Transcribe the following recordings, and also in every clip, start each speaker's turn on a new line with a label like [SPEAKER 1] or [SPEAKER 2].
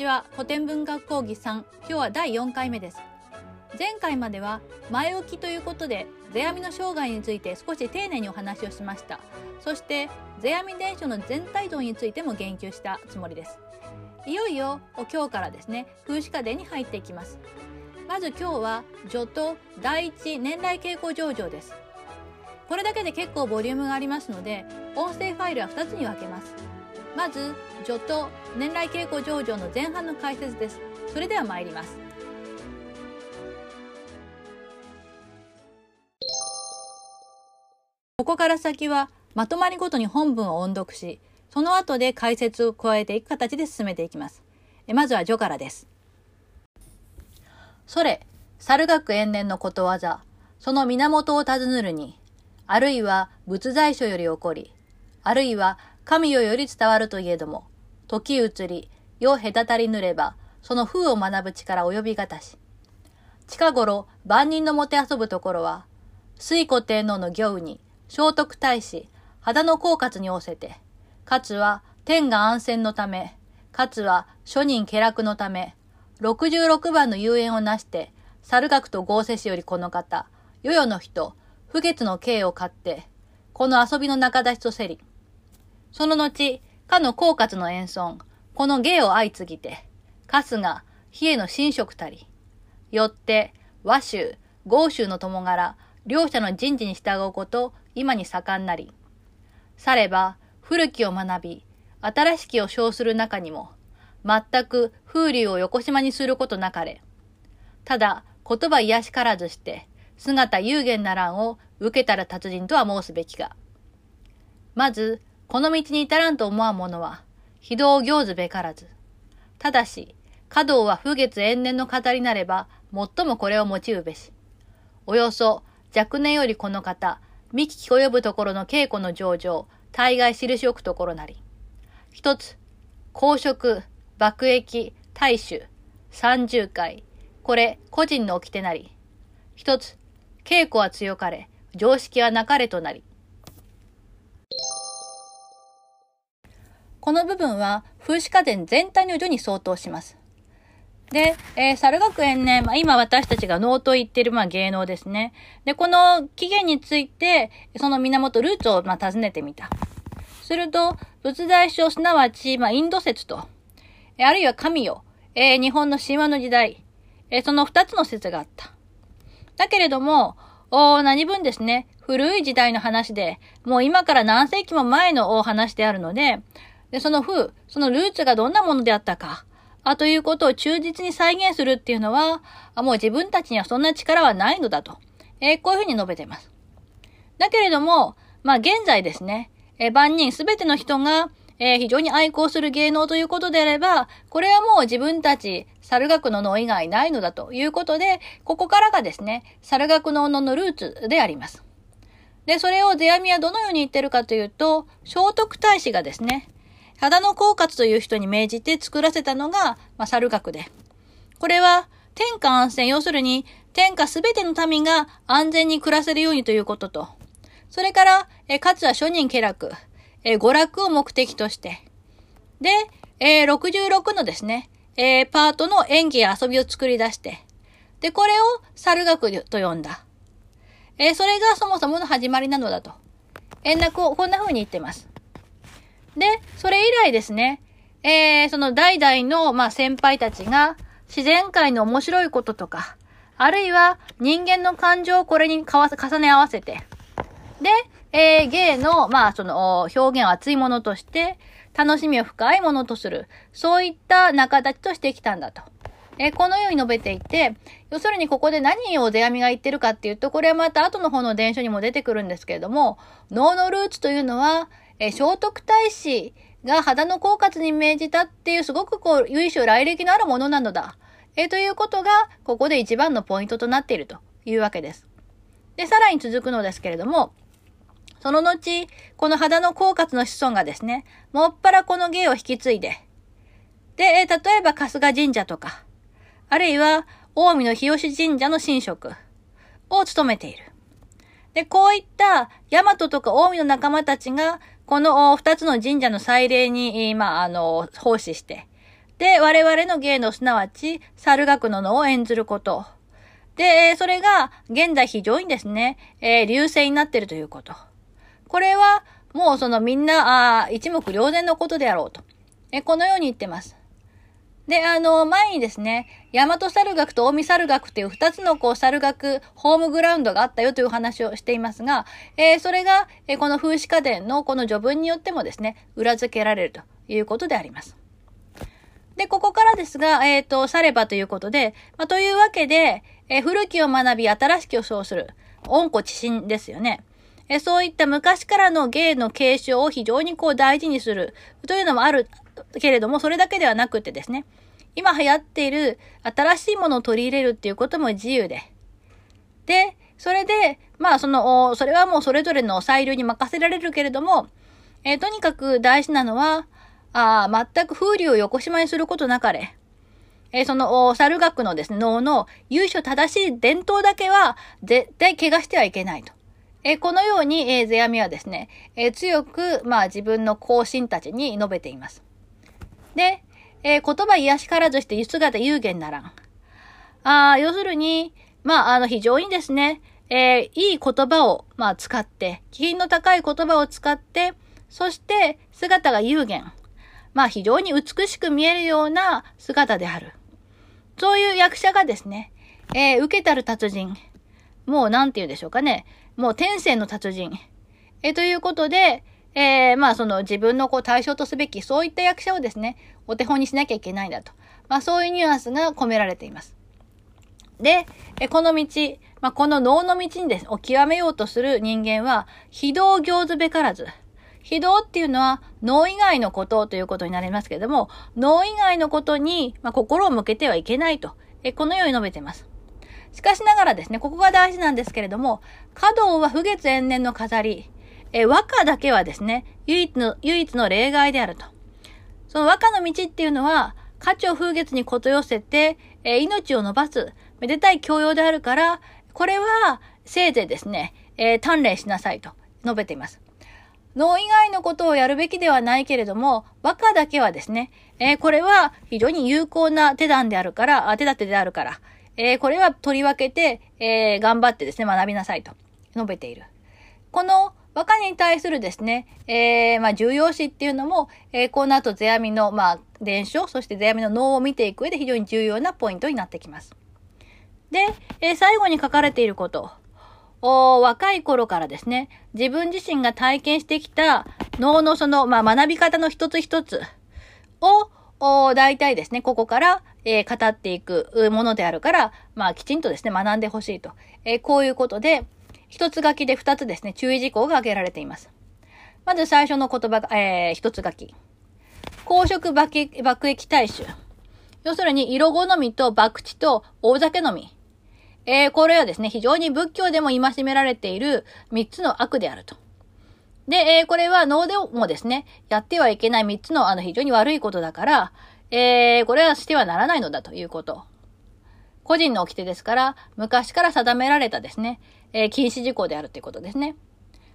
[SPEAKER 1] はい、こんにちは。古典文学講義3。今日は第4回目です。前回までは前置きということで、世阿弥の生涯について少し丁寧にお話をしました。そして、世阿弥伝書の全体像についても言及したつもりです。いよいよ今日からですね、風刺家伝に入っていきます。まず今日は序と第一年来傾向上場です。これだけで結構ボリュームがありますので、音声ファイルは2つに分けます。まず序と年来傾向上場の前半の解説です。それでは参ります。ここから先はまとまりごとに本文を音読しその後で解説を加えていく形で進めていきます。まずは序からです。それ猿学延年のことわざ。その源を尋ねるにあるいは仏在所より起こりあるいは神よより伝わるといえども、時移り、世隔たりぬれば、その風を学ぶ力及びがたし。近頃、万人のもて遊ぶところは、水古天皇の行に、聖徳太子、肌の狡猾に仰せて、かつは天が安全のため、かつは諸人家楽のため、66番の遊園をなして、猿学と合成しよりこの方、世々の人、不月の刑を買って、この遊びの中出しとせり、その後、かの狡猾の演奏、この芸を相次ぎて、春日、比叡の神職たり、よって、和州、豪州の友柄、両者の人事に従うこと、今に盛んなり。されば、古きを学び、新しきを称する中にも、全く風流を横島にすることなかれ。ただ、言葉癒しからずして、姿有限な乱を受けたら達人とは申すべきが。まず、この道に至らんと思わん者は、非道行ずべからず。ただし、華道は不月延年の語りなれば、最もこれを用うべし。およそ、若年よりこの方、見聞き及ぶところの稽古の上場、大概印置くところなり。一つ、公職、爆役、大衆、三十回、これ、個人の掟なり。一つ、稽古は強かれ、常識はなかれとなり。この部分は風刺家電全体の色に相当します。で、えー、猿学園ね、まあ、今私たちが能と言ってる、まあ、芸能ですね。で、この起源について、その源、ルーツを、まあ、尋ねてみた。すると、仏大書、すなわち、まあ、インド説と、えあるいは神よ、えー、日本の神話の時代、えー、その二つの説があった。だけれども、お何分ですね、古い時代の話で、もう今から何世紀も前のお話であるので、で、その風、そのルーツがどんなものであったか、あということを忠実に再現するっていうのは、あもう自分たちにはそんな力はないのだと、えー、こういうふうに述べています。だけれども、まあ現在ですね、えー、万人すべての人が、えー、非常に愛好する芸能ということであれば、これはもう自分たち、猿学の脳以外ないのだということで、ここからがですね、猿学の脳のルーツであります。で、それを世阿弥はどのように言ってるかというと、聖徳太子がですね、秦野狡猾という人に命じて作らせたのが、まあ、猿学で。これは、天下安全、要するに、天下すべての民が安全に暮らせるようにということと、それから、えかつは諸人家楽、え娯楽を目的として、で、え、66のですね、え、パートの演技や遊びを作り出して、で、これを猿学と呼んだ。え、それがそもそもの始まりなのだと。えー、なここんな風に言ってます。で、それ以来ですね、えー、その代々の、まあ、先輩たちが、自然界の面白いこととか、あるいは人間の感情をこれにかわ重ね合わせて、で、えー、芸の、まあ、その、表現を熱いものとして、楽しみを深いものとする、そういった仲立ちとしてきたんだと。えー、このように述べていて、要するにここで何を世阿弥が言ってるかっていうと、これはまた後の方の伝書にも出てくるんですけれども、脳のルーツというのは、え聖徳太子が肌の狡猾に命じたっていうすごくこう、由緒来歴のあるものなのだ。えということが、ここで一番のポイントとなっているというわけです。で、さらに続くのですけれども、その後、この肌の狡猾の子孫がですね、もっぱらこの芸を引き継いで、で、え例えば春日神社とか、あるいは、大見の日吉神社の神職を務めている。で、こういった、大和とか大見の仲間たちが、この二つの神社の祭礼に、まあ、あの、奉仕して、で、我々の芸能すなわち、猿楽の能を演ずること。で、それが現在非常にですね、えー、流星になっているということ。これは、もうそのみんな、あ一目瞭然のことであろうと。えこのように言ってます。で、あの、前にですね、大和猿学と近江猿学っていう二つのこう猿学ホームグラウンドがあったよという話をしていますが、えー、それが、えー、この風刺家電のこの序文によってもですね、裏付けられるということであります。で、ここからですが、えっ、ー、と、さればということで、まあ、というわけで、えー、古きを学び、新しきを称する、温故知新ですよね。え、そういった昔からの芸の継承を非常にこう大事にするというのもあるけれども、それだけではなくてですね、今流行っている新しいものを取り入れるっていうことも自由で。で、それで、まあその、それはもうそれぞれの裁量に任せられるけれども、えー、とにかく大事なのは、あ全く風流を横島にすることなかれ。えー、その、猿学のですね、脳の由緒正しい伝統だけは、絶対怪我してはいけないと。えー、このように、えー、世阿弥はですね、えー、強く、まあ自分の後進たちに述べています。で、えー、言葉癒しからずして姿有限ならん。ああ要するに、まあ、あの、非常にですね、えー、いい言葉を、まあ、使って、気品の高い言葉を使って、そして、姿が有限。まあ、非常に美しく見えるような姿である。そういう役者がですね、えー、受けたる達人。もう、なんて言うでしょうかね。もう、天性の達人。えー、ということで、えー、まあ、その自分のこう対象とすべき、そういった役者をですね、お手本にしなきゃいけないんだと。まあ、そういうニュアンスが込められています。で、えこの道、まあ、この能の道にです、ね、を極めようとする人間は、非道行ずべからず。非道っていうのは、脳以外のことということになりますけれども、脳以外のことに、まあ、心を向けてはいけないと、えこのように述べています。しかしながらですね、ここが大事なんですけれども、華道は不月延年の飾り。え和歌だけはですね、唯一の、唯一の例外であると。その和歌の道っていうのは、価値を風月にこと寄せて、え命を伸ばす、めでたい教養であるから、これは、せいぜいですね、えー、鍛錬しなさいと述べています。脳以外のことをやるべきではないけれども、和歌だけはですね、えー、これは非常に有効な手段であるから、手立てであるから、えー、これは取り分けて、えー、頑張ってですね、学びなさいと述べている。この和歌に対するですね、えー、まあ、重要視っていうのも、えー、この後、世阿弥の、まあ、伝承、そして世阿弥の脳を見ていく上で非常に重要なポイントになってきます。で、えー、最後に書かれていること。お若い頃からですね、自分自身が体験してきた脳のその、まあ、学び方の一つ一つを、お大体ですね、ここから、えー、語っていくものであるから、まあ、きちんとですね、学んでほしいと。えー、こういうことで、一つ書きで二つですね、注意事項が挙げられています。まず最初の言葉が、えー、一つ書き。公職爆液大衆。要するに、色好みと博打と大酒飲み。えー、これはですね、非常に仏教でも戒められている三つの悪であると。で、えー、これは脳でもですね、やってはいけない三つのあの非常に悪いことだから、えー、これはしてはならないのだということ。個人の掟ですから、昔から定められたですね、えー、禁止事項であるということですね。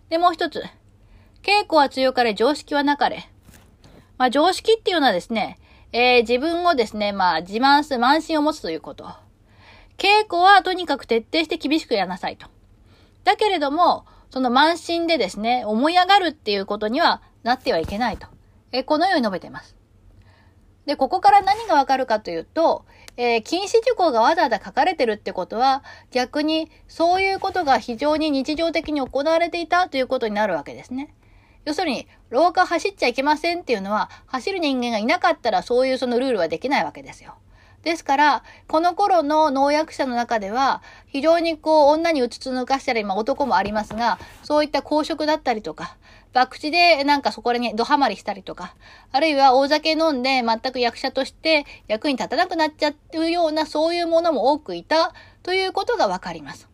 [SPEAKER 1] で、もう一つ。稽古は強かれ、常識はなかれ。まあ、常識っていうのはですね、えー、自分をですね、まあ、自慢する、慢心を持つということ。稽古はとにかく徹底して厳しくやらなさいと。だけれども、その慢心でですね、思い上がるっていうことにはなってはいけないと。えー、このように述べています。で、ここから何がわかるかというと、えー、禁止事項がわざわざ書かれてるってことは、逆にそういうことが非常に日常的に行われていたということになるわけですね。要するに、廊下走っちゃいけませんっていうのは、走る人間がいなかったらそういうそのルールはできないわけですよ。ですから、この頃の農薬者の中では、非常にこう、女にうつつ抜かしたり、まあ男もありますが、そういった公職だったりとか、博打でなんかそこにドハマりしたりとか、あるいは大酒飲んで全く役者として役に立たなくなっちゃうような、そういうものも多くいたということがわかります。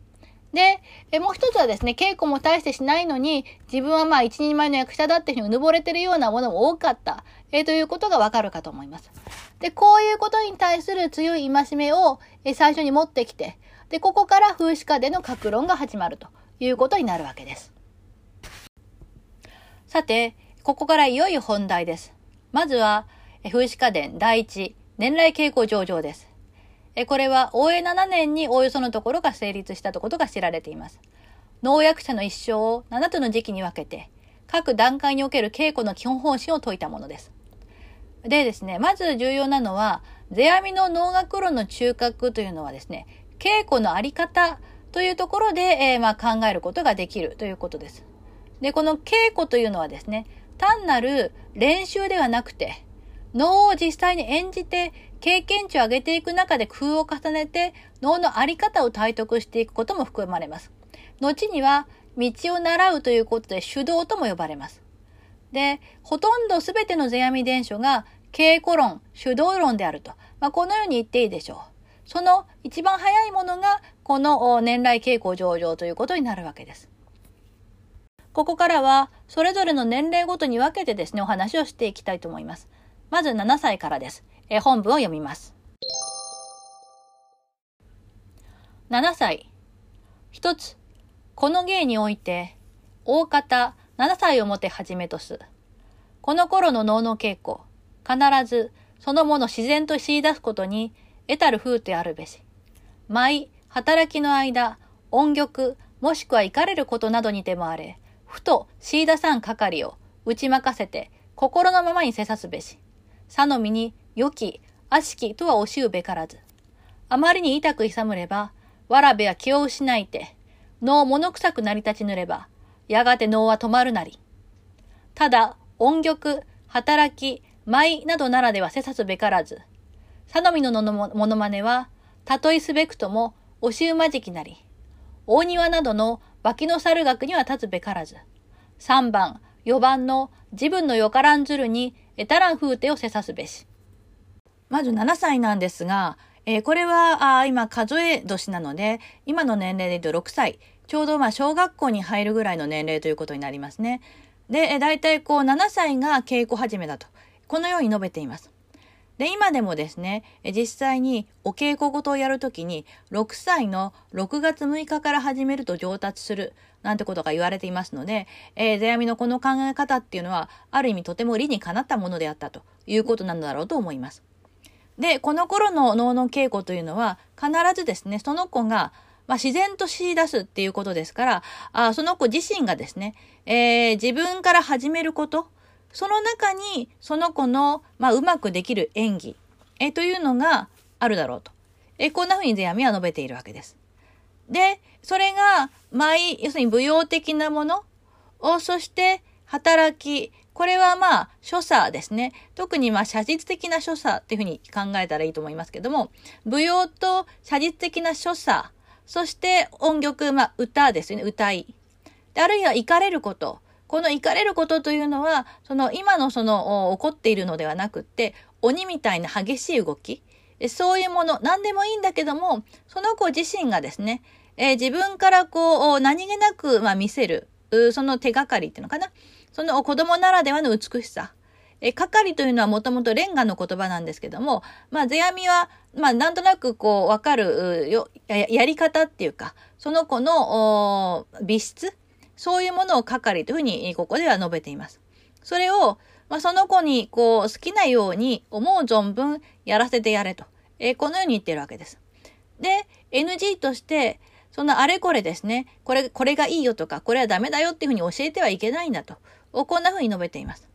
[SPEAKER 1] で、えもう一つはですね、稽古も大してしないのに、自分はまあ一人前の役者だっていうふうにうぬぼれてるようなものも多かった、えー、ということがわかるかと思います。で、こういうことに対する強い戒めを、え最初に持ってきて、で、ここから風刺家での格論が始まるということになるわけです。さて、ここからいよいよ本題です。まずは、風刺家電第一、年来傾向上場です。これは、応永7年におおよそのところが成立したことが知られています。農薬者の一生を7つの時期に分けて、各段階における稽古の基本方針を説いたものです。でですね、まず重要なのは、世阿弥の能楽論の中核というのはですね、稽古のあり方というところで、えー、まあ考えることができるということです。で、この稽古というのはですね、単なる練習ではなくて、能を実際に演じて経験値を上げていく中で工夫を重ねて能のあり方を体得していくことも含まれます。後には道を習うということで手動とも呼ばれます。で、ほとんど全ての世阿弥伝書が稽古論、手動論であると。まあ、このように言っていいでしょう。その一番早いものがこの年来傾向上場ということになるわけです。ここからはそれぞれの年齢ごとに分けてですね、お話をしていきたいと思います。まず7歳からです。え本文を読みます。7歳。一つ、この芸において、大方7歳をもてはじめとす。この頃の能の稽古、必ずそのもの自然と知り出すことに得たる風てあるべし。舞、働きの間、音曲、もしくは行かれることなどにてもあれ、ふと知り出さん係を打ち任せて心のままにせさすべし。さのみに良き、悪しきとは惜しうべからず。あまりに痛く勇むれば、わらべは気を失いて、脳物臭くなり立ちぬれば、やがて脳は止まるなり。ただ、音曲、働き、舞などならではせさすべからず。さのみののものまねは、たとえすべくとも、押し馬じきなり。大庭などの脇の猿学には立つべからず。三番、四番の自分のよからんずるに、えたらん風てをせさすべし。まず7歳なんですが、えー、これはあ今数え年なので、今の年齢で言うと6歳。ちょうどまあ小学校に入るぐらいの年齢ということになりますね。で、だいたいこう7歳が稽古始めだと。このように述べています。で、今でもですね、実際にお稽古事をやるときに、6歳の6月6日から始めると上達する、なんてことが言われていますので、えー、世阿弥のこの考え方っていうのは、ある意味とても理にかなったものであったということなのだろうと思います。で、この頃の能の稽古というのは、必ずですね、その子が、まあ、自然と知り出すっていうことですから、あその子自身がですね、えー、自分から始めること、その中にその子の、まあ、うまくできる演技、え、というのがあるだろうと。え、こんな風に世阿弥は述べているわけです。で、それが、舞、要するに舞踊的なもの？を、そして働き、これはまあ、所作ですね。特にまあ、写実的な所作っていうふうに考えたらいいと思いますけども、舞踊と写実的な所作、そして音曲、まあ、歌ですよね、歌い。であるいは、行かれること。この行かれることというのは、その今のその起こっているのではなくって、鬼みたいな激しい動き。そういうもの、何でもいいんだけども、その子自身がですね、えー、自分からこう、何気なく、まあ、見せる、その手がかりっていうのかな。その子供ならではの美しさ。え、係というのはもともとレンガの言葉なんですけども、まあ、世阿弥は、まあ、なんとなくこう、わかるよや、やり方っていうか、その子の美質、そういうものを係というふうに、ここでは述べています。それを、まあ、その子に、こう、好きなように思う存分やらせてやれと。えこのように言ってるわけです。で、NG として、そのあれこれですね、これ、これがいいよとか、これはダメだよっていうふうに教えてはいけないんだと。こんなふうに述べています。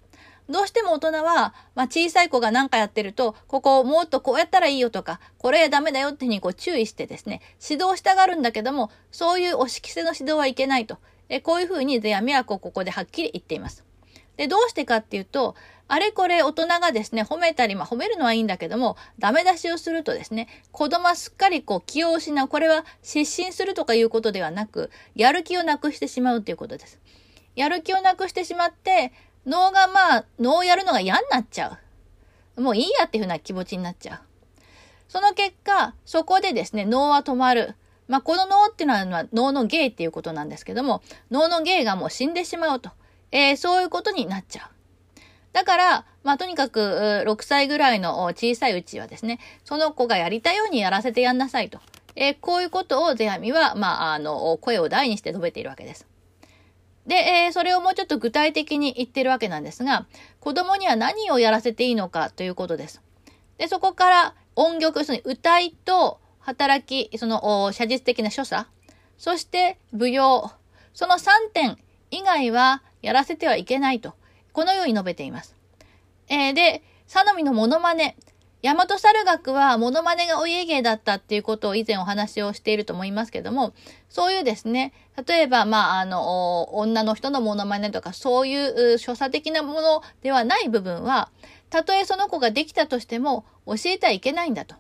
[SPEAKER 1] どうしても大人は、まあ、小さい子が何かやってると、ここをもっとこうやったらいいよとか、これはダメだよっていうふうにこう注意してですね、指導したがるんだけども、そういう押し着せの指導はいけないと。えこういうふうにゼアミはここではっきり言っています。で、どうしてかっていうと、あれこれ大人がですね、褒めたり、まあ褒めるのはいいんだけども、ダメ出しをするとですね、子供はすっかりこう気を失う。これは失神するとかいうことではなく、やる気をなくしてしまうということです。やる気をなくしてしまって、脳がまあ、脳をやるのが嫌になっちゃう。もういいやっていうふうな気持ちになっちゃう。その結果、そこでですね、脳は止まる。まあ、この脳っていうのは脳の芸っていうことなんですけども、脳の芸がもう死んでしまうと。えー、そういうことになっちゃう。だから、まあ、とにかく、6歳ぐらいの小さいうちはですね、その子がやりたいようにやらせてやんなさいと。えー、こういうことをゼアミは、まあ、あの、声を大にして述べているわけです。で、えー、それをもうちょっと具体的に言ってるわけなんですが、子供には何をやらせていいのかということです。で、そこから音曲、その歌いと働き、その写実的な所作、そして舞踊、その3点以外はやらせてはいけないと、このように述べています。えー、で、サノミのモノマネ。大和猿楽はモノマネがお家芸だったっていうことを以前お話をしていると思いますけども、そういうですね、例えば、まあ、あの、女の人のモノマネとか、そういう所作的なものではない部分は、たとえその子ができたとしても教えてはいけないんだと。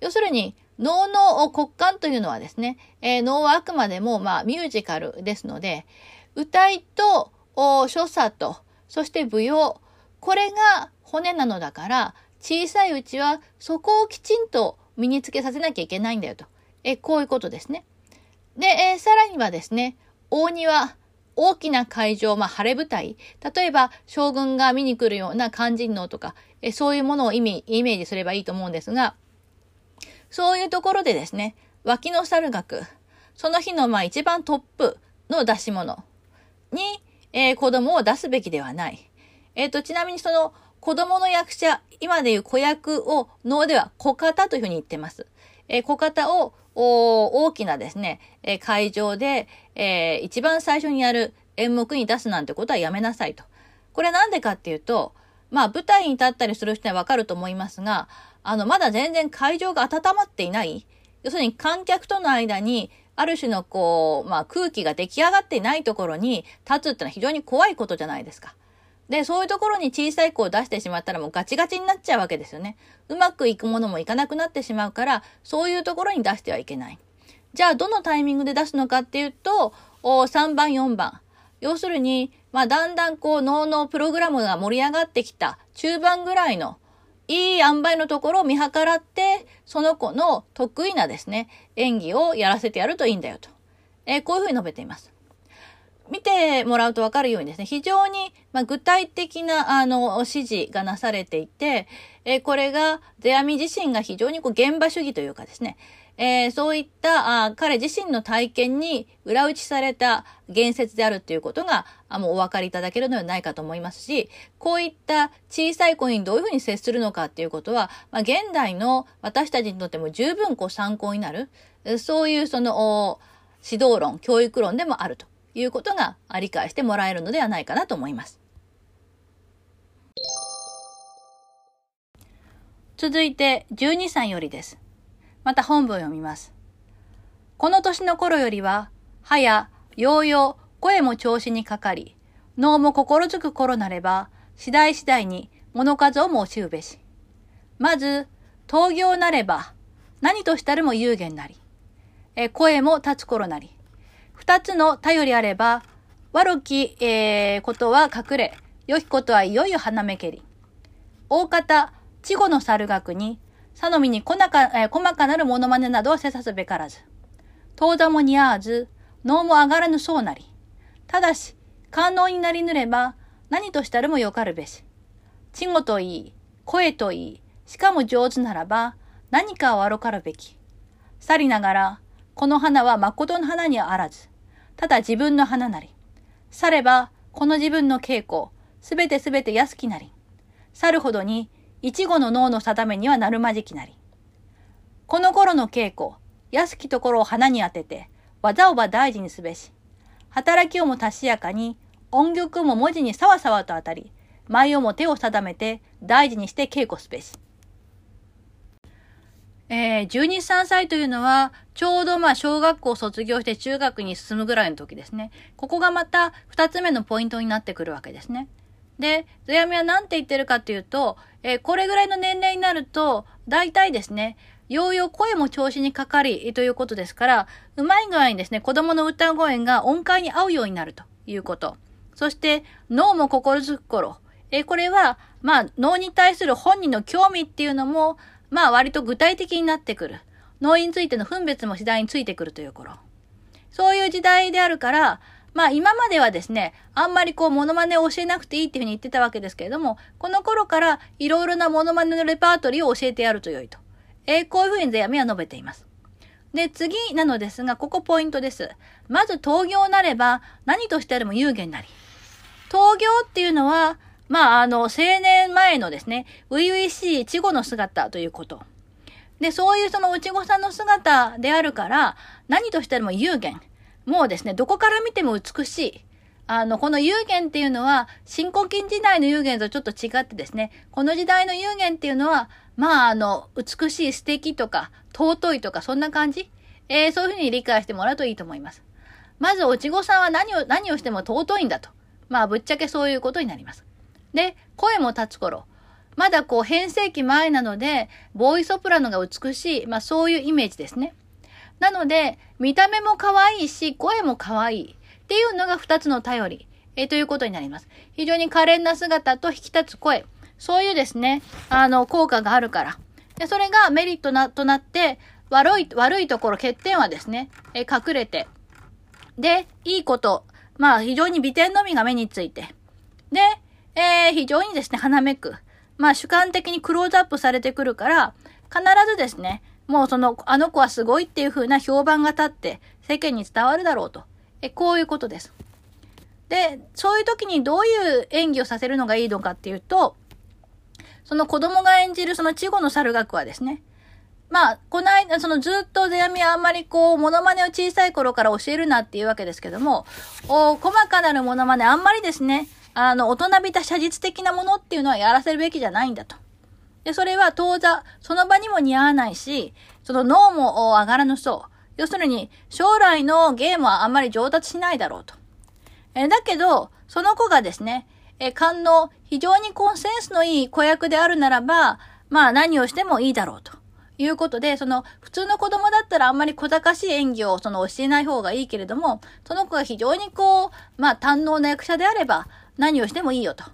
[SPEAKER 1] 要するに、能の骨幹というのはですね、えー、能はあくまでも、まあ、ミュージカルですので、歌いと、所作と、そして舞踊、これが骨なのだから、小さいうちはそこをきちんと身につけさせなきゃいけないんだよと。え、こういうことですね。で、えー、さらにはですね、大庭、大きな会場、まあ、晴れ舞台。例えば、将軍が見に来るような肝心能とか、えそういうものをイメイメージすればいいと思うんですが、そういうところでですね、脇の猿楽、その日のまあ一番トップの出し物に、えー、子供を出すべきではない。えっ、ー、と、ちなみにその子供の役者、今でいう子役を能では小型というふうに言ってます。えー、小型を大きなですね、えー、会場で、えー、一番最初にやる演目に出すなんてことはやめなさいと。これなんでかっていうと、まあ舞台に立ったりする人はわかると思いますが、あの、まだ全然会場が温まっていない。要するに観客との間に、ある種のこう、まあ空気が出来上がっていないところに立つってのは非常に怖いことじゃないですか。で、そういうところに小さい子を出してしまったらもうガチガチになっちゃうわけですよね。うまくいくものもいかなくなってしまうから、そういうところに出してはいけない。じゃあ、どのタイミングで出すのかっていうと、3番、4番。要するに、まあ、だんだんこう、脳のプログラムが盛り上がってきた中盤ぐらいの、いい塩梅のところを見計らって、その子の得意なですね、演技をやらせてやるといいんだよと。えー、こういうふうに述べています。見てもらうとわかるようにですね、非常に、ま具体的な、あの、指示がなされていて、えこれが、世阿弥自身が非常にこう、現場主義というかですね、えー、そういったあ彼自身の体験に裏打ちされた言説であるということがあもうお分かりいただけるのではないかと思いますし、こういった小さい子にどういうふうに接するのかっていうことは、まあ、現代の私たちにとっても十分こう参考になる、そういうその指導論、教育論でもあるということが理解してもらえるのではないかなと思います。続いて12歳よりです。また本文を読みます。この年の頃よりは、歯や、ようよう、声も調子にかかり、脳も心づく頃なれば、次第次第に物数を申しうべし。まず、闘業なれば、何としたるも有限なり、え声も立つ頃なり、二つの頼りあれば、悪き、えー、ことは隠れ、良きことはいよいよ花めけり。大方、稚語の猿学に、さのみに細か、えー、細かなるモノマネなどはせさすべからず。遠座も似合わず、脳も上がらぬそうなり。ただし、官能になりぬれば、何としたるもよかるべし。稚語といい、声といい、しかも上手ならば、何かを悪かるべき。去りながら、この花は誠の花にあらず。ただ自分の花なり。去れば、この自分の稽古、すべてすべて安きなり。去るほどに、一語の脳の定めにはなるまじきなり。この頃の稽古、安きところを花に当てて、技をば大事にすべし。働きをも確やかに、音曲も文字にさわさわと当たり、舞をも手を定めて大事にして稽古すべし。えー、12、3歳というのは、ちょうどまあ小学校を卒業して中学に進むぐらいの時ですね。ここがまた2つ目のポイントになってくるわけですね。で、ゾヤミは何て言ってるかっていうと、えー、これぐらいの年齢になると、大体ですね、ようよう声も調子にかかりということですから、うまい具合にですね、子供の歌声が音階に合うようになるということ。そして、脳も心づく頃。えー、これは、まあ、脳に対する本人の興味っていうのも、まあ割と具体的になってくる。脳についての分別も次第についてくるという頃。そういう時代であるから、まあ今まではですね、あんまりこうモノマネを教えなくていいっていうふうに言ってたわけですけれども、この頃からいろいろなモノマネのレパートリーを教えてやると良いと。えー、こういうふうにゼアミは述べています。で、次なのですが、ここポイントです。まず、闘業なれば、何としてでも有限なり。闘業っていうのは、まあ、あの、青年前のですね、初々しい稚語の姿ということ。で、そういうその内子さんの姿であるから、何としてでも有限。もうですね、どこから見ても美しい。あの、この有限っていうのは、新古今時代の有限とちょっと違ってですね、この時代の有限っていうのは、まあ、あの、美しい、素敵とか、尊いとか、そんな感じ？えー、そういうふうに理解してもらうといいと思います。まず、おちごさんは何を、何をしても尊いんだと。まあ、ぶっちゃけそういうことになります。で、声も立つ頃。まだこう変声期前なので、ボーイソプラノが美しい、まあそういうイメージですね。なので、見た目も可愛いし、声も可愛いっていうのが二つの頼り、えー、ということになります。非常に可憐な姿と引き立つ声、そういうですね、あの、効果があるから。で、それがメリットな、となって、悪い、悪いところ、欠点はですね、えー、隠れて、で、いいこと、まあ非常に美点のみが目について、で、えー、非常にですね、花めく。まあ主観的にクローズアップされてくるから、必ずですね、もうその、あの子はすごいっていう風な評判が立って世間に伝わるだろうと。え、こういうことです。で、そういう時にどういう演技をさせるのがいいのかっていうと、その子供が演じるその稚語の猿学はですね、まあ、この間、そのずっと世阿弥はあんまりこう、モノマネを小さい頃から教えるなっていうわけですけども、お細かなるモノマネあんまりですね、あの、大人びた写実的なものっていうのはやらせるべきじゃないんだと。で、それは当座、その場にも似合わないし、その脳も上がらぬそう。要するに、将来のゲームはあんまり上達しないだろうと。えだけど、その子がですね、え勘の非常にコンセンスのいい子役であるならば、まあ何をしてもいいだろうと。いうことで、その普通の子供だったらあんまり小賢しい演技をその教えない方がいいけれども、その子が非常にこう、まあ堪能な役者であれば、何をしてもいいよと。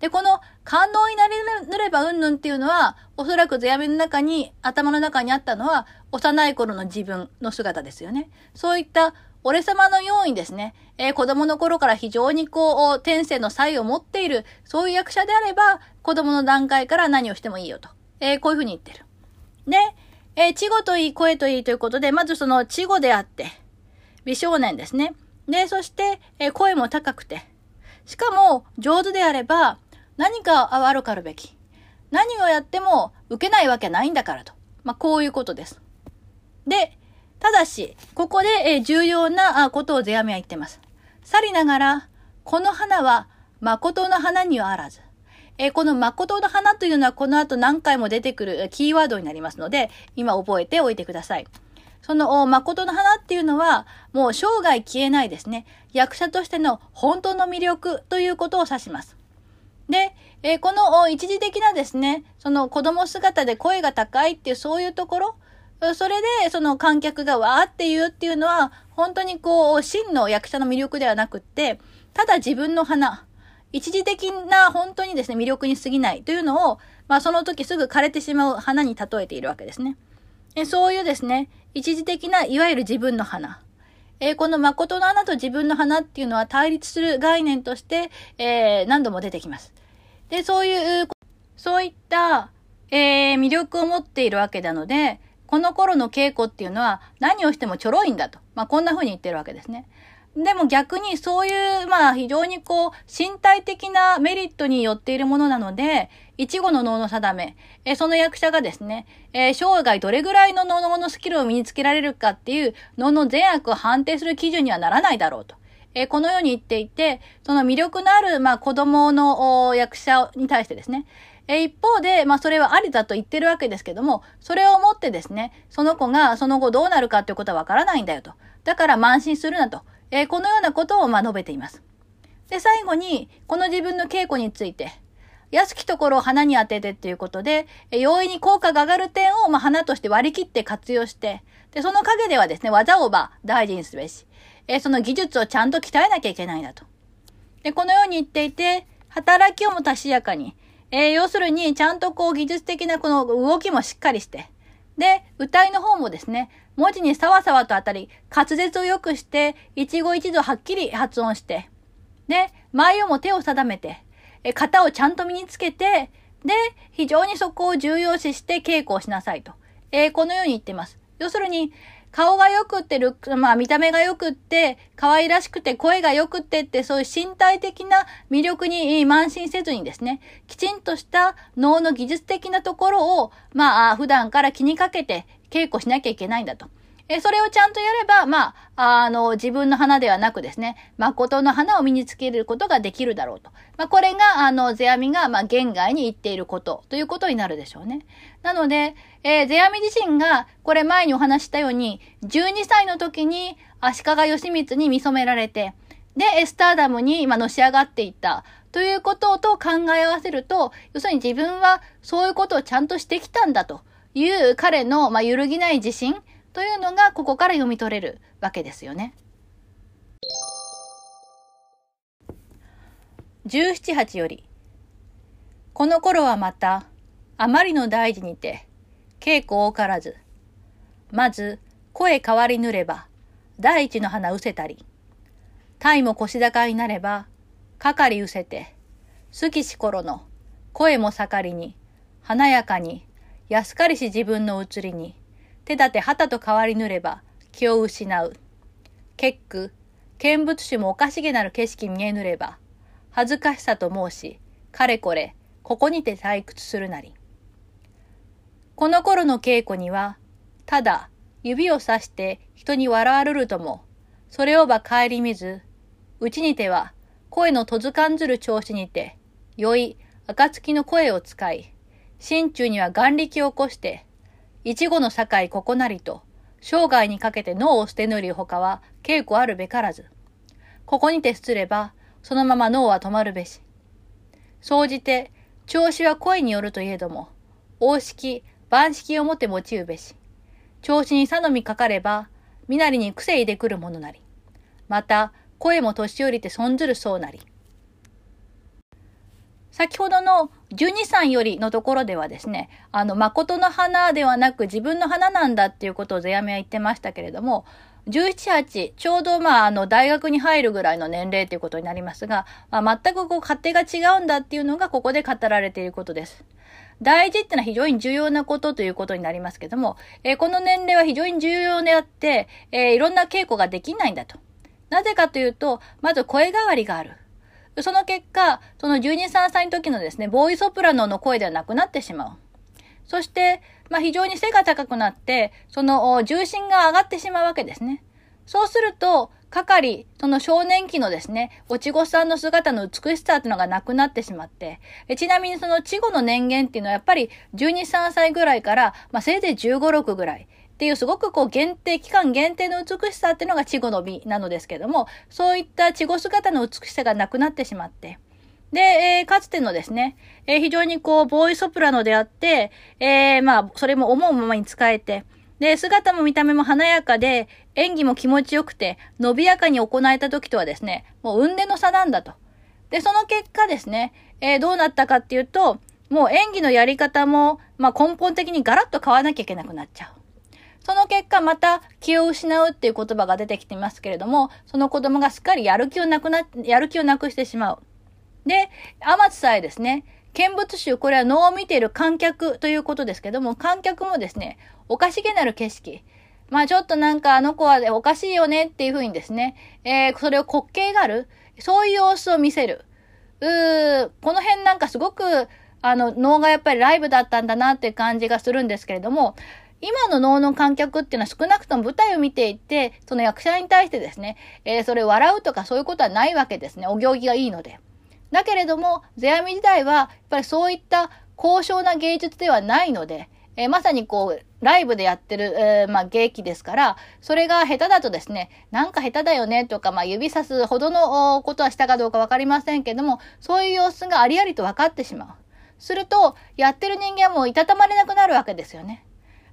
[SPEAKER 1] で、この感動になれればうんぬんっていうのは、おそらくゼアメの中に、頭の中にあったのは、幼い頃の自分の姿ですよね。そういった俺様のようにですね、えー、子供の頃から非常にこう、天性の才を持っている、そういう役者であれば、子供の段階から何をしてもいいよと。えー、こういうふうに言ってる。で、えー、稚語といい、声といいということで、まずその稚語であって、美少年ですね。で、そして、え声も高くて、しかも、上手であれば、何か悪かるべき。何をやっても受けないわけないんだからと。まあ、こういうことです。で、ただし、ここで、え重要なことをゼアミは言ってます。さりながら、この花は誠の花にはあらず。えこの誠の花というのはこの後何回も出てくるキーワードになりますので、今覚えておいてください。その、誠の花っていうのは、もう生涯消えないですね。役者としての本当の魅力ということを指します。で、えー、この一時的なですね、その子供姿で声が高いっていうそういうところ、それでその観客がわーって言うっていうのは、本当にこう、真の役者の魅力ではなくって、ただ自分の花、一時的な本当にですね、魅力に過ぎないというのを、まあその時すぐ枯れてしまう花に例えているわけですね。そういうですね、一時的ないわゆる自分の花。えー、この誠の穴と自分の花っていうのは対立する概念として、えー、何度も出てきます。で、そういう、そういった、えー、魅力を持っているわけなので、この頃の稽古っていうのは何をしてもちょろいんだと。まあ、こんな風に言ってるわけですね。でも逆にそういう、まあ非常にこう、身体的なメリットによっているものなので、一語の脳の定め、えその役者がですね、え、生涯どれぐらいの脳のスキルを身につけられるかっていう脳の善悪を判定する基準にはならないだろうと。え、このように言っていて、その魅力のある、まあ子供の役者に対してですね、え一方で、まあそれはありだと言ってるわけですけども、それをもってですね、その子がその後どうなるかっていうことはわからないんだよと。だから慢心するなと。えー、このようなことをま述べています。で、最後に、この自分の稽古について、安きところを花に当ててっていうことで、容易に効果が上がる点を、ま、花として割り切って活用して、で、その陰ではですね、技をば大事にすべし、えその技術をちゃんと鍛えなきゃいけないんだと。で、このように言っていて、働きをもたしやかに、えー、要するに、ちゃんとこう技術的なこの動きもしっかりして、で、歌いの方もですね、文字にさわさわと当たり、滑舌を良くして、一語一度はっきり発音して、で、前をも手を定めて、え、型をちゃんと身につけて、で、非常にそこを重要視して稽古をしなさいと。えー、このように言ってます。要するに、顔が良くってる、まあ見た目が良くって、可愛らしくて声が良くってって、そういう身体的な魅力に慢心せずにですね、きちんとした脳の技術的なところを、まあ普段から気にかけて稽古しなきゃいけないんだと。えそれをちゃんとやれば、まあ、あの、自分の花ではなくですね、誠の花を身につけることができるだろうと。まあ、これが、あの、世阿弥が、まあ、言外に言っていることということになるでしょうね。なので、えー、世阿弥自身が、これ前にお話したように、12歳の時に足利義満に見初められて、で、エスターダムに今のし上がっていった。ということと考え合わせると、要するに自分はそういうことをちゃんとしてきたんだという彼の、まあ、揺るぎない自信。というのがここから読み取れるわけですよね。17八よりこの頃はまたあまりの大事にて稽古多からずまず声変わりぬれば第一の花うせたり体も腰高になればかかりうせて好きし頃の声も盛りに華やかに安かりし自分の移りに手立て旗と変わりぬれば気を失う。結句、見物種もおかしげなる景色見えぬれば、恥ずかしさと申し、かれこれ、ここにて退屈するなり。この頃の稽古には、ただ、指をさして人に笑われるとも、それをば顧みず、うちにては、声のとずかんずる調子にて、よい、暁の声を使い、心中には眼力を起こして、一語の境ここなりと、生涯にかけて脳を捨てぬりほかは稽古あるべからず。ここにてすれば、そのまま脳は止まるべし。総じて、調子は声によるといえども、王式、万式をもて用うべし。調子にさのみかかれば、身なりに癖いでくるものなり。また、声も年寄りて損ずるそうなり。先ほどの12歳よりのところではですね、あの、誠の花ではなく自分の花なんだっていうことをゼヤメは言ってましたけれども、17、8、ちょうどまあ、あの、大学に入るぐらいの年齢ということになりますが、まあ、全くこう、勝手が違うんだっていうのがここで語られていることです。大事ってのは非常に重要なことということになりますけども、えー、この年齢は非常に重要であって、えー、いろんな稽古ができないんだと。なぜかというと、まず声変わりがある。その結果、その12、3歳の時のですね、ボーイソプラノの声ではなくなってしまう。そして、まあ、非常に背が高くなって、その重心が上がってしまうわけですね。そうすると、係、その少年期のですね、おちごさんの姿の美しさっていうのがなくなってしまって、ちなみにその稚語の年限っていうのはやっぱり12、3歳ぐらいから、まあ、せいぜい15、6ぐらい。っていうすごくこう限定、期間限定の美しさっていうのが稚語の美なのですけども、そういった稚語姿の美しさがなくなってしまって、で、えー、かつてのですね、えー、非常にこう、ボーイソプラノであって、えー、まあ、それも思うままに使えて、で、姿も見た目も華やかで、演技も気持ちよくて、伸びやかに行えた時とはですね、もう運での差なんだと。で、その結果ですね、えー、どうなったかっていうと、もう演技のやり方も、まあ、根本的にガラッと変わらなきゃいけなくなっちゃう。その結果、また気を失うっていう言葉が出てきていますけれども、その子供がすっかりやる気をなくな、やる気をなくしてしまう。で、天津さえですね、見物集、これは能を見ている観客ということですけども、観客もですね、おかしげなる景色。まあちょっとなんかあの子はおかしいよねっていうふうにですね、えー、それを滑稽がある。そういう様子を見せる。うー、この辺なんかすごく、あの、能がやっぱりライブだったんだなっていう感じがするんですけれども、今の能の観客っていうのは少なくとも舞台を見ていて、その役者に対してですね、えー、それ笑うとかそういうことはないわけですね。お行儀がいいので。だけれども、世阿弥時代は、やっぱりそういった高尚な芸術ではないので、えー、まさにこう、ライブでやってる、えー、まあ、劇気ですから、それが下手だとですね、なんか下手だよねとか、まあ、指さすほどのことはしたかどうかわかりませんけども、そういう様子がありありと分かってしまう。すると、やってる人間はもういたたまれなくなるわけですよね。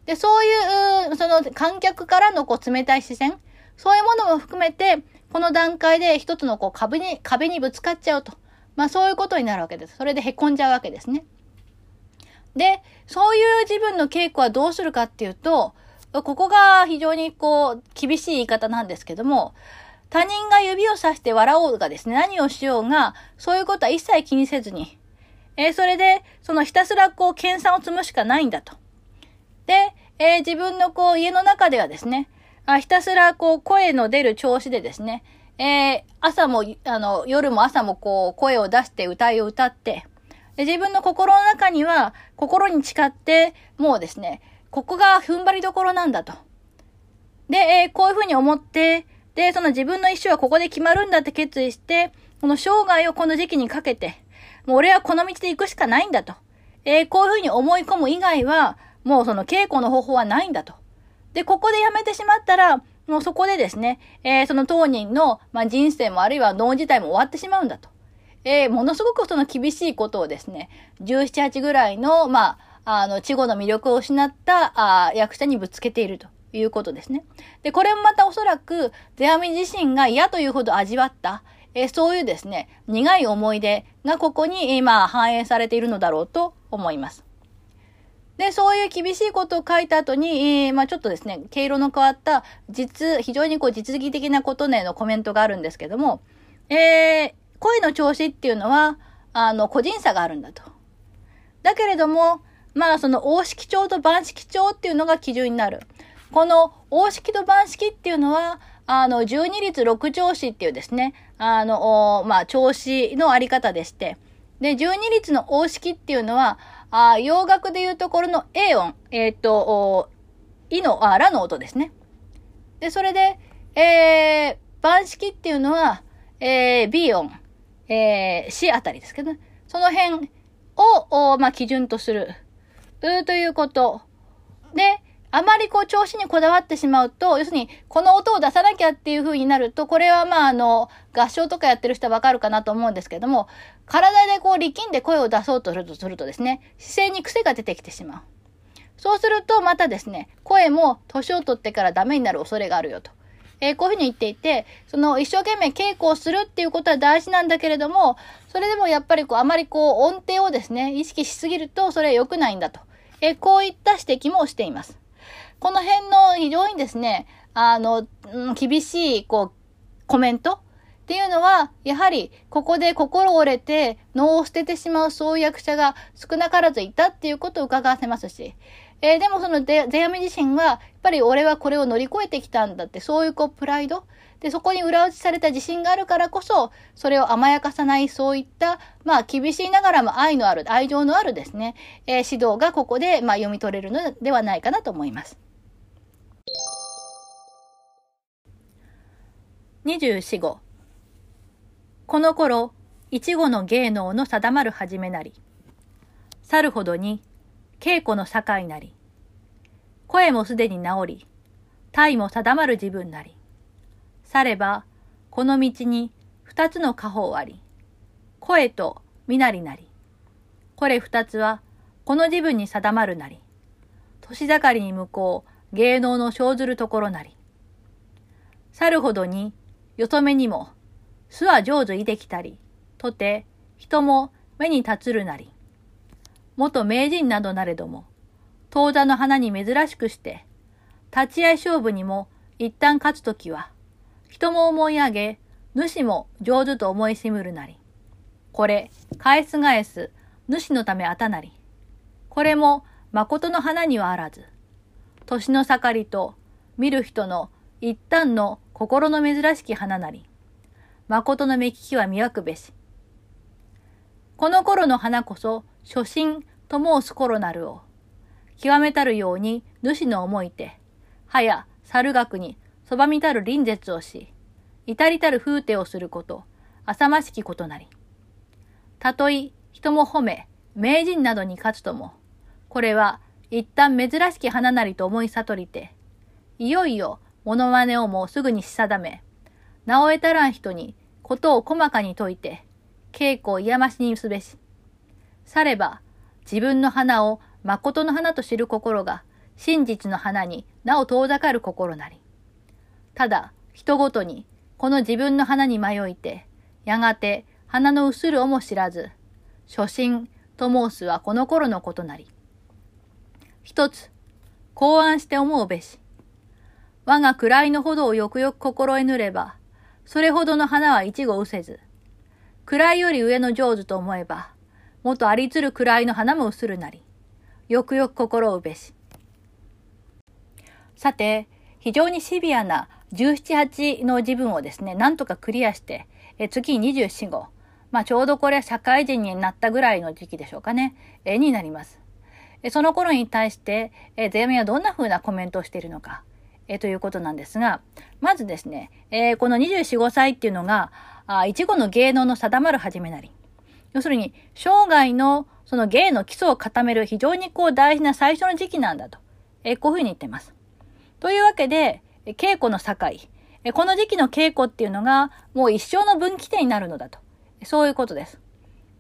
[SPEAKER 1] で、そういう、その観客からのこう冷たい視線、そういうものも含めて、この段階で一つのこう壁に、壁にぶつかっちゃうと。まあそういうことになるわけです。それで凹んじゃうわけですね。で、そういう自分の稽古はどうするかっていうと、ここが非常にこう、厳しい言い方なんですけども、他人が指をさして笑おうがですね、何をしようが、そういうことは一切気にせずに、えー、それで、そのひたすらこう、研鑽を積むしかないんだと。で、えー、自分のこう、家の中ではですね、あひたすらこう声の出る調子でですね、えー、朝も、あの、夜も朝もこう声を出して歌いを歌って、で自分の心の中には、心に誓って、もうですね、ここが踏ん張りどころなんだと。で、えー、こういうふうに思って、で、その自分の意思はここで決まるんだって決意して、この生涯をこの時期にかけて、もう俺はこの道で行くしかないんだと。えー、こういうふうに思い込む以外は、もうその稽古の方法はないんだと。で、ここでやめてしまったら、もうそこでですね、えー、その当人の、まあ、人生もあるいは脳自体も終わってしまうんだと。えー、ものすごくその厳しいことをですね、17、8ぐらいの、まあ、あの、稚語の魅力を失ったあ役者にぶつけているということですね。で、これもまたおそらく、ゼアミ自身が嫌というほど味わった、え、そういうですね、苦い思い出がここに今反映されているのだろうと思います。で、そういう厳しいことを書いた後に、まあちょっとですね、毛色の変わった、実、非常にこう実技的なことねのコメントがあるんですけども、えー、声の調子っていうのは、あの、個人差があるんだと。だけれども、まあその王式調と番式調っていうのが基準になる。この王式と番式っていうのは、あの、12律6調子っていうですね、あの、まあ、調子のあり方でして、で、12律の王式っていうのは、あ洋楽でいうところの A 音、えっ、と、いの、あ、らの音ですね。で、それで、えー、番式っていうのは、えー、B 音、えー、C あたりですけどね。その辺を、まあ、基準とする、ということ。で、あまりこう調子にこだわってしまうと、要するにこの音を出さなきゃっていう風になると、これはまああの、合唱とかやってる人はわかるかなと思うんですけども、体でこう力んで声を出そうとするとするとですね、姿勢に癖が出てきてしまう。そうするとまたですね、声も年を取ってからダメになる恐れがあるよと。えー、こういうふうに言っていて、その一生懸命稽古をするっていうことは大事なんだけれども、それでもやっぱりこう、あまりこう、音程をですね、意識しすぎると、それは良くないんだと。えー、こういった指摘もしています。この辺の非常にですね、あの、厳しい、こう、コメントっていうのは、やはり、ここで心折れて、脳を捨ててしまうそういう役者が少なからずいたっていうことを伺わせますし、えー、でもそのゼヤミ自身は、やっぱり俺はこれを乗り越えてきたんだって、そういうこう、プライド。で、そこに裏打ちされた自信があるからこそ、それを甘やかさない、そういった、まあ、厳しいながらも愛のある、愛情のあるですね、えー、指導がここで、まあ、読み取れるのではないかなと思います。二十四号。この頃、一語の芸能の定まる始めなり。去るほどに、稽古の境なり。声もすでに治り、体も定まる自分なり。されば、この道に二つの家宝あり。声と身なりなり。これ二つは、この自分に定まるなり。年盛りに向こう、芸能の生ずるところなり。去るほどに、よそめにも、巣は上手いできたり、とて、人も目に立つるなり。元名人などなれども、当座の花に珍しくして、立ち合い勝負にも一旦勝つときは、人も思い上げ、主も上手と思いしむるなり。これ、返す返す、主のためあたなり。これも、誠の花にはあらず。年の盛りと、見る人の一旦の心の珍しき花なり。誠の目利きは磨くべし。この頃の花こそ、初心と申す頃なるを。極めたるように主の思いて、はや猿学にそばみたる臨絶をし、至りたる風景をすること、浅ましきことなり。たとえ人も褒め、名人などに勝つとも、これは一旦珍しき花なりと思い悟りて、いよいよモノマネをもうすぐにし定め、名を得たらん人にことを細かに説いて、稽古を癒ましにすべし。されば、自分の花を誠の花と知る心が、真実の花になお遠ざかる心なり。ただ、人ごとに、この自分の花に迷いて、やがて花の薄るをも知らず、初心と申すはこの頃のことなり。一つ、考案して思うべし。我が位のほどをよくよく心得ぬれば、それほどの花は一語うせず、位より上の上手と思えば、もとありつる位の花も薄るなり、よくよく心をうべし。さて、非常にシビアな17、8の自分をですね、なんとかクリアして、え次に24、5。まあ、ちょうどこれは社会人になったぐらいの時期でしょうかね、えになります。その頃に対して、えゼミはどんな風なコメントをしているのか、えということなんですが、まずですね、えこの24、5歳っていうのが、あ一語の芸能の定まる始めなり。要するに、生涯のその芸の基礎を固める非常にこう大事な最初の時期なんだと。えこういうふうに言ってます。というわけで、稽古の境。えこの時期の稽古っていうのが、もう一生の分岐点になるのだと。そういうことです。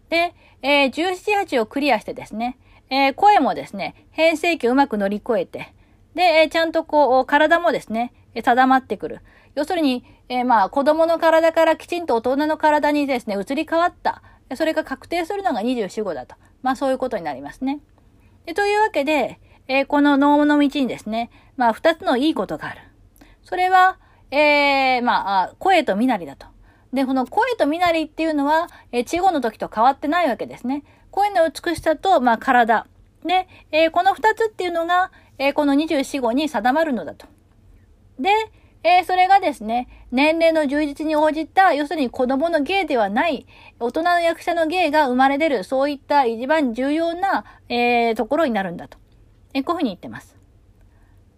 [SPEAKER 1] で、えー、17、8をクリアしてですね、えー、声もですね、変声期をうまく乗り越えて、で、ちゃんとこう、体もですね、定まってくる。要するに、えー、まあ、子供の体からきちんと大人の体にですね、移り変わった。それが確定するのが24、5だと。まあ、そういうことになりますね。でというわけで、えー、この脳の道にですね、まあ、二つのいいことがある。それは、えー、まあ、声と身なりだと。で、この声と身なりっていうのは、えー、稚語の時と変わってないわけですね。声の美しさと、まあ、体。で、えー、この二つっていうのが、えー、この24、5に定まるのだと。で、えー、それがですね、年齢の充実に応じた、要するに子供の芸ではない、大人の役者の芸が生まれ出る、そういった一番重要な、えー、ところになるんだと。えー、こういうふうに言ってます。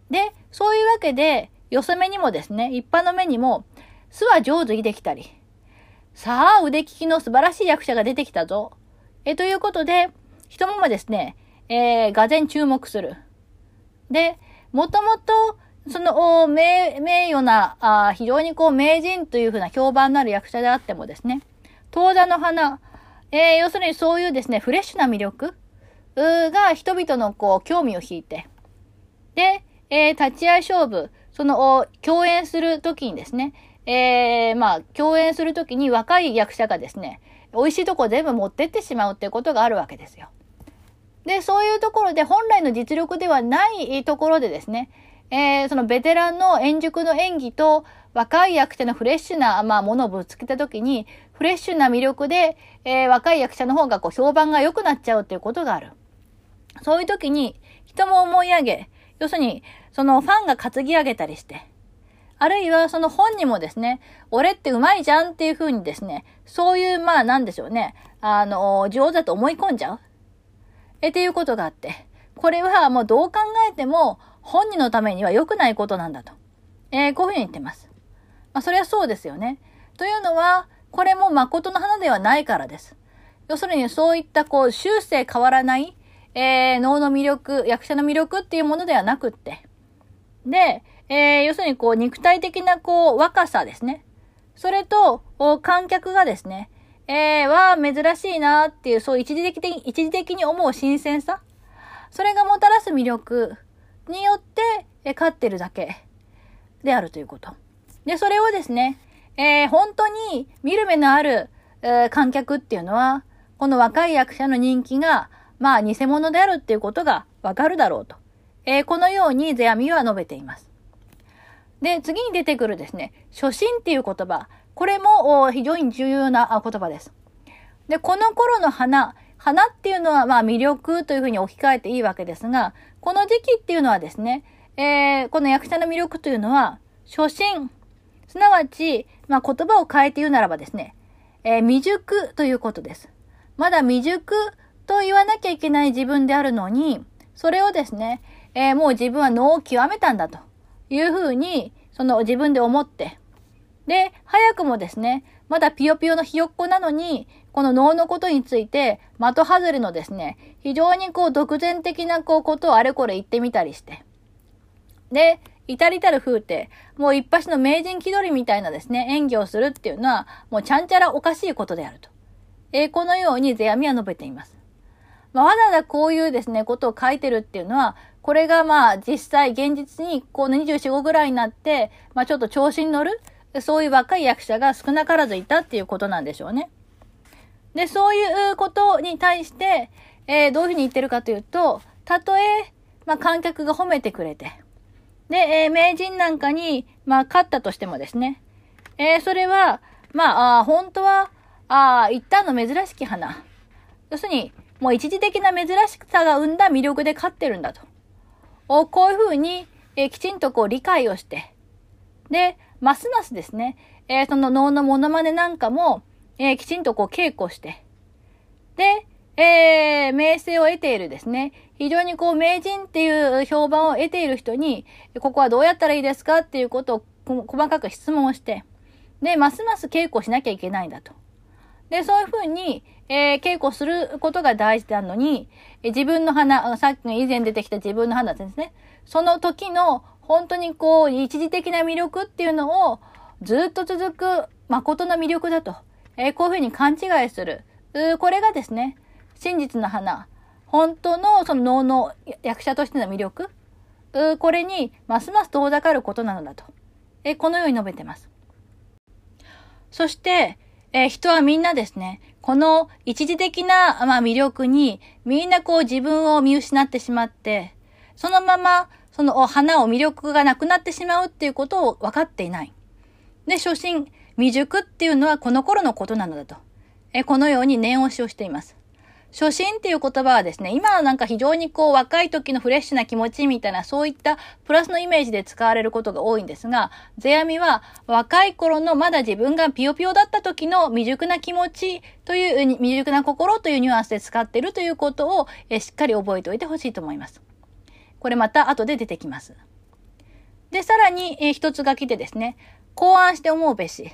[SPEAKER 1] で、そういうわけで、よそ目にもですね、一般の目にも、巣は上手にできたり、さあ、腕利きの素晴らしい役者が出てきたぞ。えということで、人ももですね、えー、がぜ注目する。で、もともと、その、名、名誉な、あ非常にこう、名人というふうな評判のある役者であってもですね、当座の花、えー、要するにそういうですね、フレッシュな魅力が人々のこう、興味を引いて、で、えー、立ち会い勝負、その、共演するときにですね、えー、まあ、共演するときに若い役者がですね、美味しいとこ全部持ってってしまうっていうことがあるわけですよ。で、そういうところで本来の実力ではないところでですね、えー、そのベテランの円熟の演技と若い役者のフレッシュな、まあ、ものをぶつけたときに、フレッシュな魅力で、えー、若い役者の方がこう評判が良くなっちゃうっていうことがある。そういう時に人も思い上げ、要するに、そのファンが担ぎ上げたりして、あるいはその本人もですね、俺ってうまいじゃんっていう風にですね、そういう、まあなんでしょうね、あの、上手だと思い込んじゃう。え、っていうことがあって、これはもうどう考えても本人のためには良くないことなんだと。えー、こういうふうに言ってます。まあ、それはそうですよね。というのは、これも誠の花ではないからです。要するにそういったこう終生変わらない、えー、能の魅力、役者の魅力っていうものではなくって。で、えー、要するにこう肉体的なこう若さですね。それと、観客がですね、えー、は珍しいなっていう、そう一時的に、一時的に思う新鮮さ。それがもたらす魅力によって、え勝ってるだけであるということ。で、それをですね、えー、本当に見る目のある、えー、観客っていうのは、この若い役者の人気が、まあ、偽物であるっていうことがわかるだろうと。えー、このようにゼアミは述べています。で、次に出てくるですね、初心っていう言葉。これも非常に重要な言葉です。で、この頃の花、花っていうのはまあ魅力というふうに置き換えていいわけですが、この時期っていうのはですね、えー、この役者の魅力というのは、初心、すなわち、まあ、言葉を変えて言うならばですね、えー、未熟ということです。まだ未熟と言わなきゃいけない自分であるのに、それをですね、えー、もう自分は脳を極めたんだというふうに、その自分で思って、で、早くもですね、まだぴよぴよのひよっこなのに、この脳のことについて、的外れのですね、非常にこう独善的なこうことをあれこれ言ってみたりして。で、至りたる風景、もう一発の名人気取りみたいなですね、演技をするっていうのは、もうちゃんちゃらおかしいことであると。えー、このように世阿弥は述べています。まあ、わざわざこういうですね、ことを書いてるっていうのは、これがまあ実際現実にこう24、5ぐらいになって、まあちょっと調子に乗るそういう若い役者が少なからずいたっていうことなんでしょうね。で、そういうことに対して、えー、どういうふうに言ってるかというと、たとえ、まあ、観客が褒めてくれて、で、えー、名人なんかに、まあ、勝ったとしてもですね、えー、それは、まあ、あ本当は、あ一旦の珍しき花。要するに、もう一時的な珍しさが生んだ魅力で勝ってるんだと。こういうふうに、えー、きちんとこう理解をして、で、ますますですね、えー、その脳のモノマネなんかも、えー、きちんとこう稽古して、で、えー、名声を得ているですね、非常にこう名人っていう評判を得ている人に、ここはどうやったらいいですかっていうことを細かく質問をして、で、ますます稽古しなきゃいけないんだと。で、そういうふうに、えー、稽古することが大事なのに、自分の花、さっきの以前出てきた自分の花ですね。その時の本当にこう、一時的な魅力っていうのをずっと続く誠の魅力だと。えー、こういうふうに勘違いする。これがですね、真実の花。本当のその能の役者としての魅力。これにますます遠ざかることなのだと。えー、このように述べてます。そして、えー、人はみんなですね、この一時的な、まあ、魅力にみんなこう自分を見失ってしまって、そのままその花を魅力がなくなってしまうっていうことを分かっていない。で、初心、未熟っていうのはこの頃のことなのだと。えこのように念押しをしています。初心っていう言葉はですね、今はなんか非常にこう若い時のフレッシュな気持ちみたいなそういったプラスのイメージで使われることが多いんですが、世阿弥は若い頃のまだ自分がピヨピヨだった時の未熟な気持ちという、未熟な心というニュアンスで使っているということをえしっかり覚えておいてほしいと思います。これまた後で出てきます。で、さらに、え一つ書きでですね、考案して思うべし。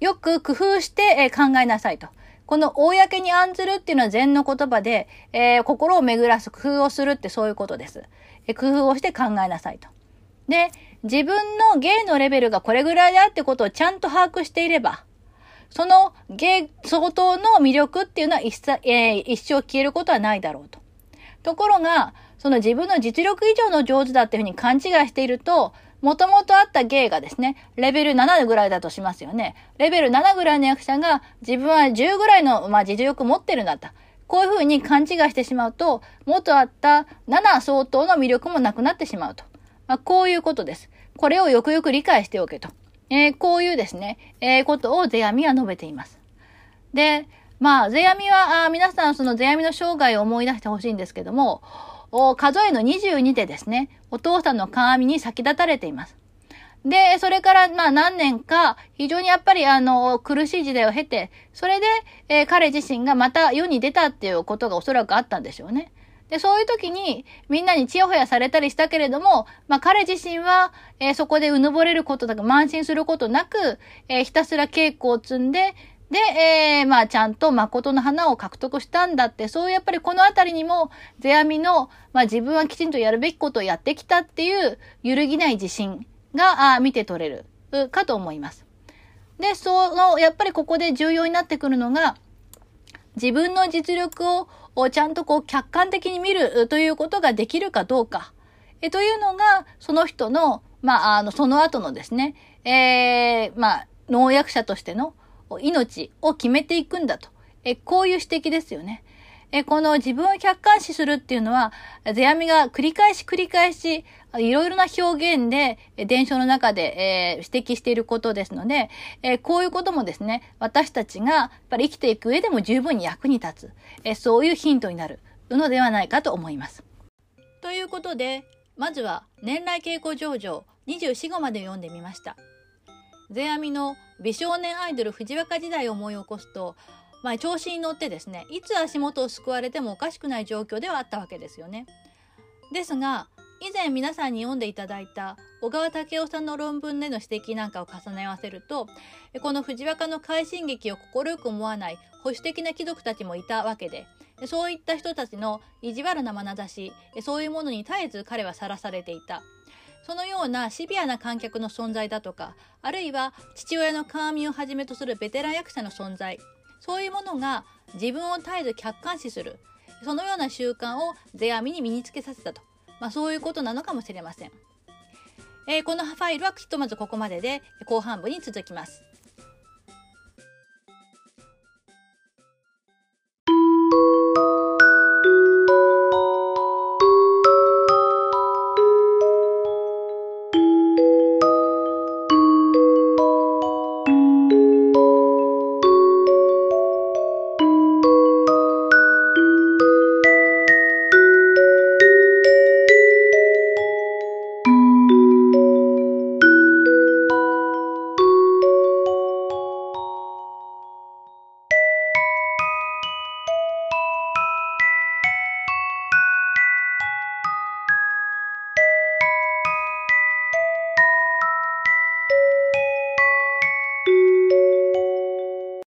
[SPEAKER 1] よく工夫して、え考えなさいと。この公に案ずるっていうのは禅の言葉で、えー、心を巡らす工夫をするってそういうことです。え、工夫をして考えなさいと。で、自分の芸のレベルがこれぐらいだってことをちゃんと把握していれば、その芸相当の魅力っていうのは一,、えー、一生消えることはないだろうと。ところが、その自分の実力以上の上手だっていうふうに勘違いしていると、もともとあった芸がですね、レベル7ぐらいだとしますよね。レベル7ぐらいの役者が自分は10ぐらいの、まあ、実力持ってるんだった。こういうふうに勘違いしてしまうと、元あった7相当の魅力もなくなってしまうと。まあ、こういうことです。これをよくよく理解しておけと。えー、こういうですね、えー、ことを世阿弥は述べています。で、まあ、世阿弥は、あ皆さんその世阿弥の生涯を思い出してほしいんですけども、数えの22でですね、お父さんの鏡に先立たれています。で、それから、まあ何年か、非常にやっぱりあの、苦しい時代を経て、それで、えー、彼自身がまた世に出たっていうことがおそらくあったんでしょうね。で、そういう時に、みんなにチヤホヤされたりしたけれども、まあ彼自身は、えー、そこでうぬぼれることなく、慢心することなく、えー、ひたすら稽古を積んで、で、えー、まあ、ちゃんと誠の花を獲得したんだって、そうやっぱりこのあたりにも、世阿弥の、まあ、自分はきちんとやるべきことをやってきたっていう、揺るぎない自信が、あ見て取れる、かと思います。で、その、やっぱりここで重要になってくるのが、自分の実力を、ちゃんとこう、客観的に見るということができるかどうか、えというのが、その人の、まあ、あの、その後のですね、えー、まあ、農薬者としての、命を決めていくんだと。えこういう指摘ですよね。えこの自分を客観視するっていうのは、世阿弥が繰り返し繰り返し、いろいろな表現で、伝承の中で、えー、指摘していることですので、えー、こういうこともですね、私たちがやっぱり生きていく上でも十分に役に立つ、えー、そういうヒントになるのではないかと思います。ということで、まずは年来稽古上場24号まで読んでみました。世阿弥の美少年アイドル藤若時代を思い起こすと、まあ、調子に乗ってですねいつ足元を救われてもおかしくない状況ではあったわけですよね。ですが以前皆さんに読んでいただいた小川武夫さんの論文での指摘なんかを重ね合わせるとこの藤若の快進撃を快く思わない保守的な貴族たちもいたわけでそういった人たちの意地悪な眼差しそういうものに絶えず彼はさらされていた。そのようなシビアな観客の存在だとかあるいは父親の鏡をはじめとするベテラン役者の存在そういうものが自分を絶えず客観視するそのような習慣を世阿弥に身につけさせたと、まあ、そういうことなのかもしれません。えー、このファイルはひとまずここまでで後半部に続きます。